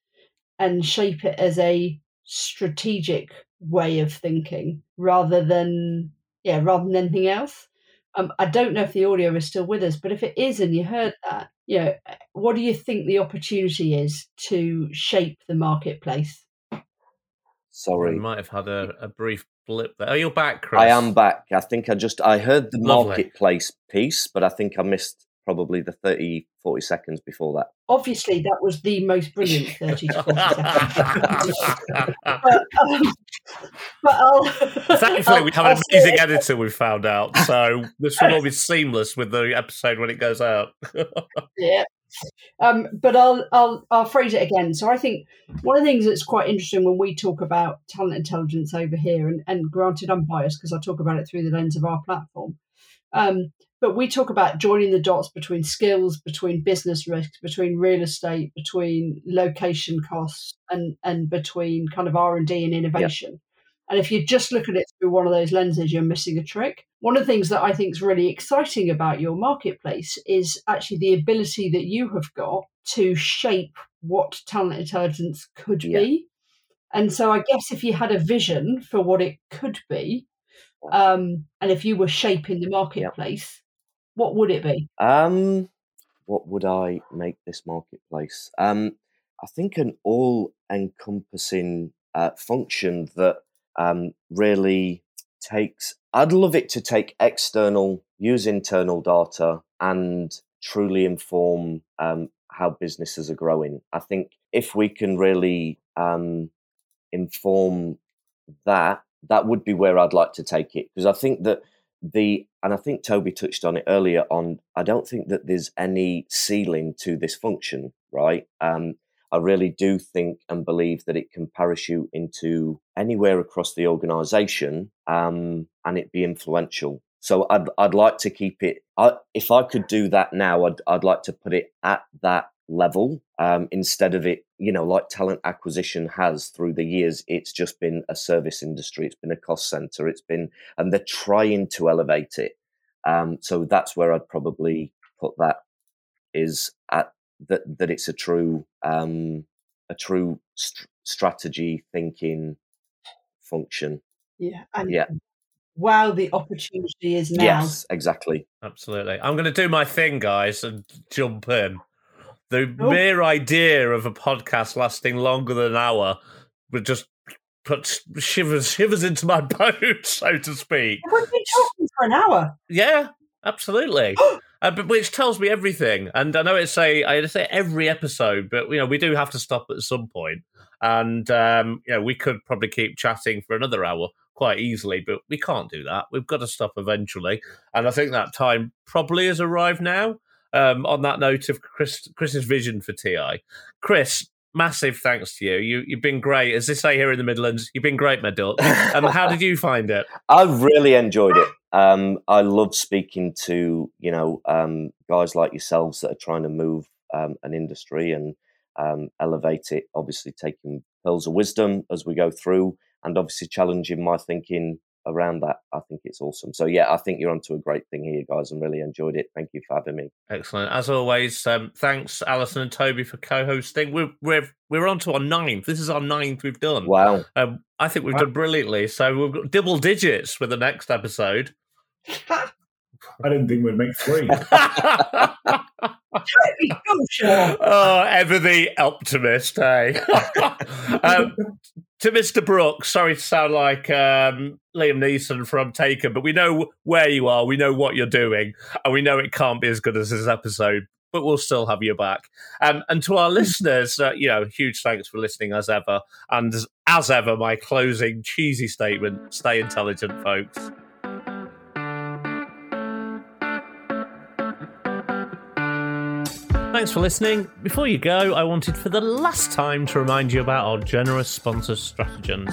and shape it as a strategic way of thinking rather than yeah rather than anything else um, i don't know if the audio is still with us but if it is and you heard that you know what do you think the opportunity is to shape the marketplace sorry we might have had a, a brief blip there. Are you're back, Chris? I am back. I think I just I heard the Lovely. marketplace piece, but I think I missed probably the 30, 40 seconds before that. Obviously, that was the most brilliant 30 to 40 seconds. but, um, but I'll, Thankfully, we have an amazing it- editor we've found out, so this will all be seamless with the episode when it goes out. Yeah. Um, but I'll I'll I'll phrase it again. So I think one of the things that's quite interesting when we talk about talent intelligence over here, and, and granted I'm biased because I talk about it through the lens of our platform. Um, but we talk about joining the dots between skills, between business risks, between real estate, between location costs, and and between kind of R and D and innovation. And if you just look at it through one of those lenses, you're missing a trick. One of the things that I think is really exciting about your marketplace is actually the ability that you have got to shape what talent intelligence could Yeah. be. And so I guess if you had a vision for what it could be, um, and if you were shaping the marketplace, what would it be? Um, what would I make this marketplace? Um, I think an all-encompassing uh, function that um, really takes. I'd love it to take external, use internal data, and truly inform um, how businesses are growing. I think if we can really um, inform that, that would be where I'd like to take it because I think that the and I think Toby touched on it earlier on I don't think that there's any ceiling to this function right? Um I really do think and believe that it can parachute into anywhere across the organization um and it be influential. So I'd I'd like to keep it I, if I could do that now I'd I'd like to put it at that level um, instead of it, you know, like talent acquisition has through the years. It's just been a service industry. It's been a cost center. It's been, and they're trying to elevate it. Um, so that's where I'd probably put that is at that that it's a true um, a true st- strategy thinking function. Yeah. And Yeah. wow, the opportunity is now. Yes, exactly. Absolutely. I'm going to do my thing, guys, and jump in. The Oh. mere idea of a podcast lasting longer than an hour would just put shivers shivers into my bones, so to speak. We've been talking for an hour. Yeah, absolutely. uh, but which tells me everything. And I know it's a I say every episode, but you know we do have to stop at some point. And um, you know we could probably keep chatting for another hour quite easily, but we can't do that. We've got to stop eventually. And I think that time probably has arrived now. Um, on that note of Chris, Chris's vision for TI, Chris, massive thanks to you. You you've been great, as they say here in the Midlands. You've been great, my duck. Um, how did you find it? I've really enjoyed it. Um, I love speaking to you know um, guys like yourselves that are trying to move um, an industry and um, elevate it. Obviously, taking pearls of wisdom as we go through, and obviously challenging my thinking around that. I think it's awesome. So yeah, I think you're onto a great thing here, guys, and really enjoyed it. Thank you for having me. Excellent. As always, um, thanks, Alison and Toby, for co-hosting. We're we're we're on to our ninth. This is our ninth we've done. Wow. Um, I think we've Wow. done brilliantly. So we've got double digits with the next episode. I didn't think we'd make three. Totally oh, ever the optimist, hey. um, to Mr. Brooks, sorry to sound like um, Liam Neeson from Taken, but we know where you are, we know what you're doing, and we know it can't be as good as this episode. But we'll still have you back. Um, and to our listeners, uh, you know, huge thanks for listening as ever. And as, as ever, my closing cheesy statement: stay intelligent, folks. Thanks for listening. Before you go, I wanted for the last time to remind you about our generous sponsor, Stratigens.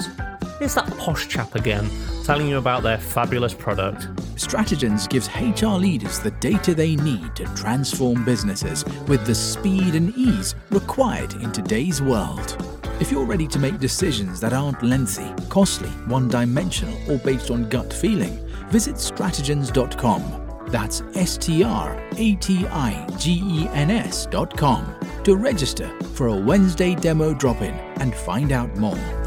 Here's that posh chap again, telling you about their fabulous product. Stratigens gives HR leaders the data they need to transform businesses with the speed and ease required in today's world. If you're ready to make decisions that aren't lengthy, costly, one dimensional, or based on gut feeling, visit stratigens.com. That's S T R A T I G E N S.com to register for a Wednesday demo drop in and find out more.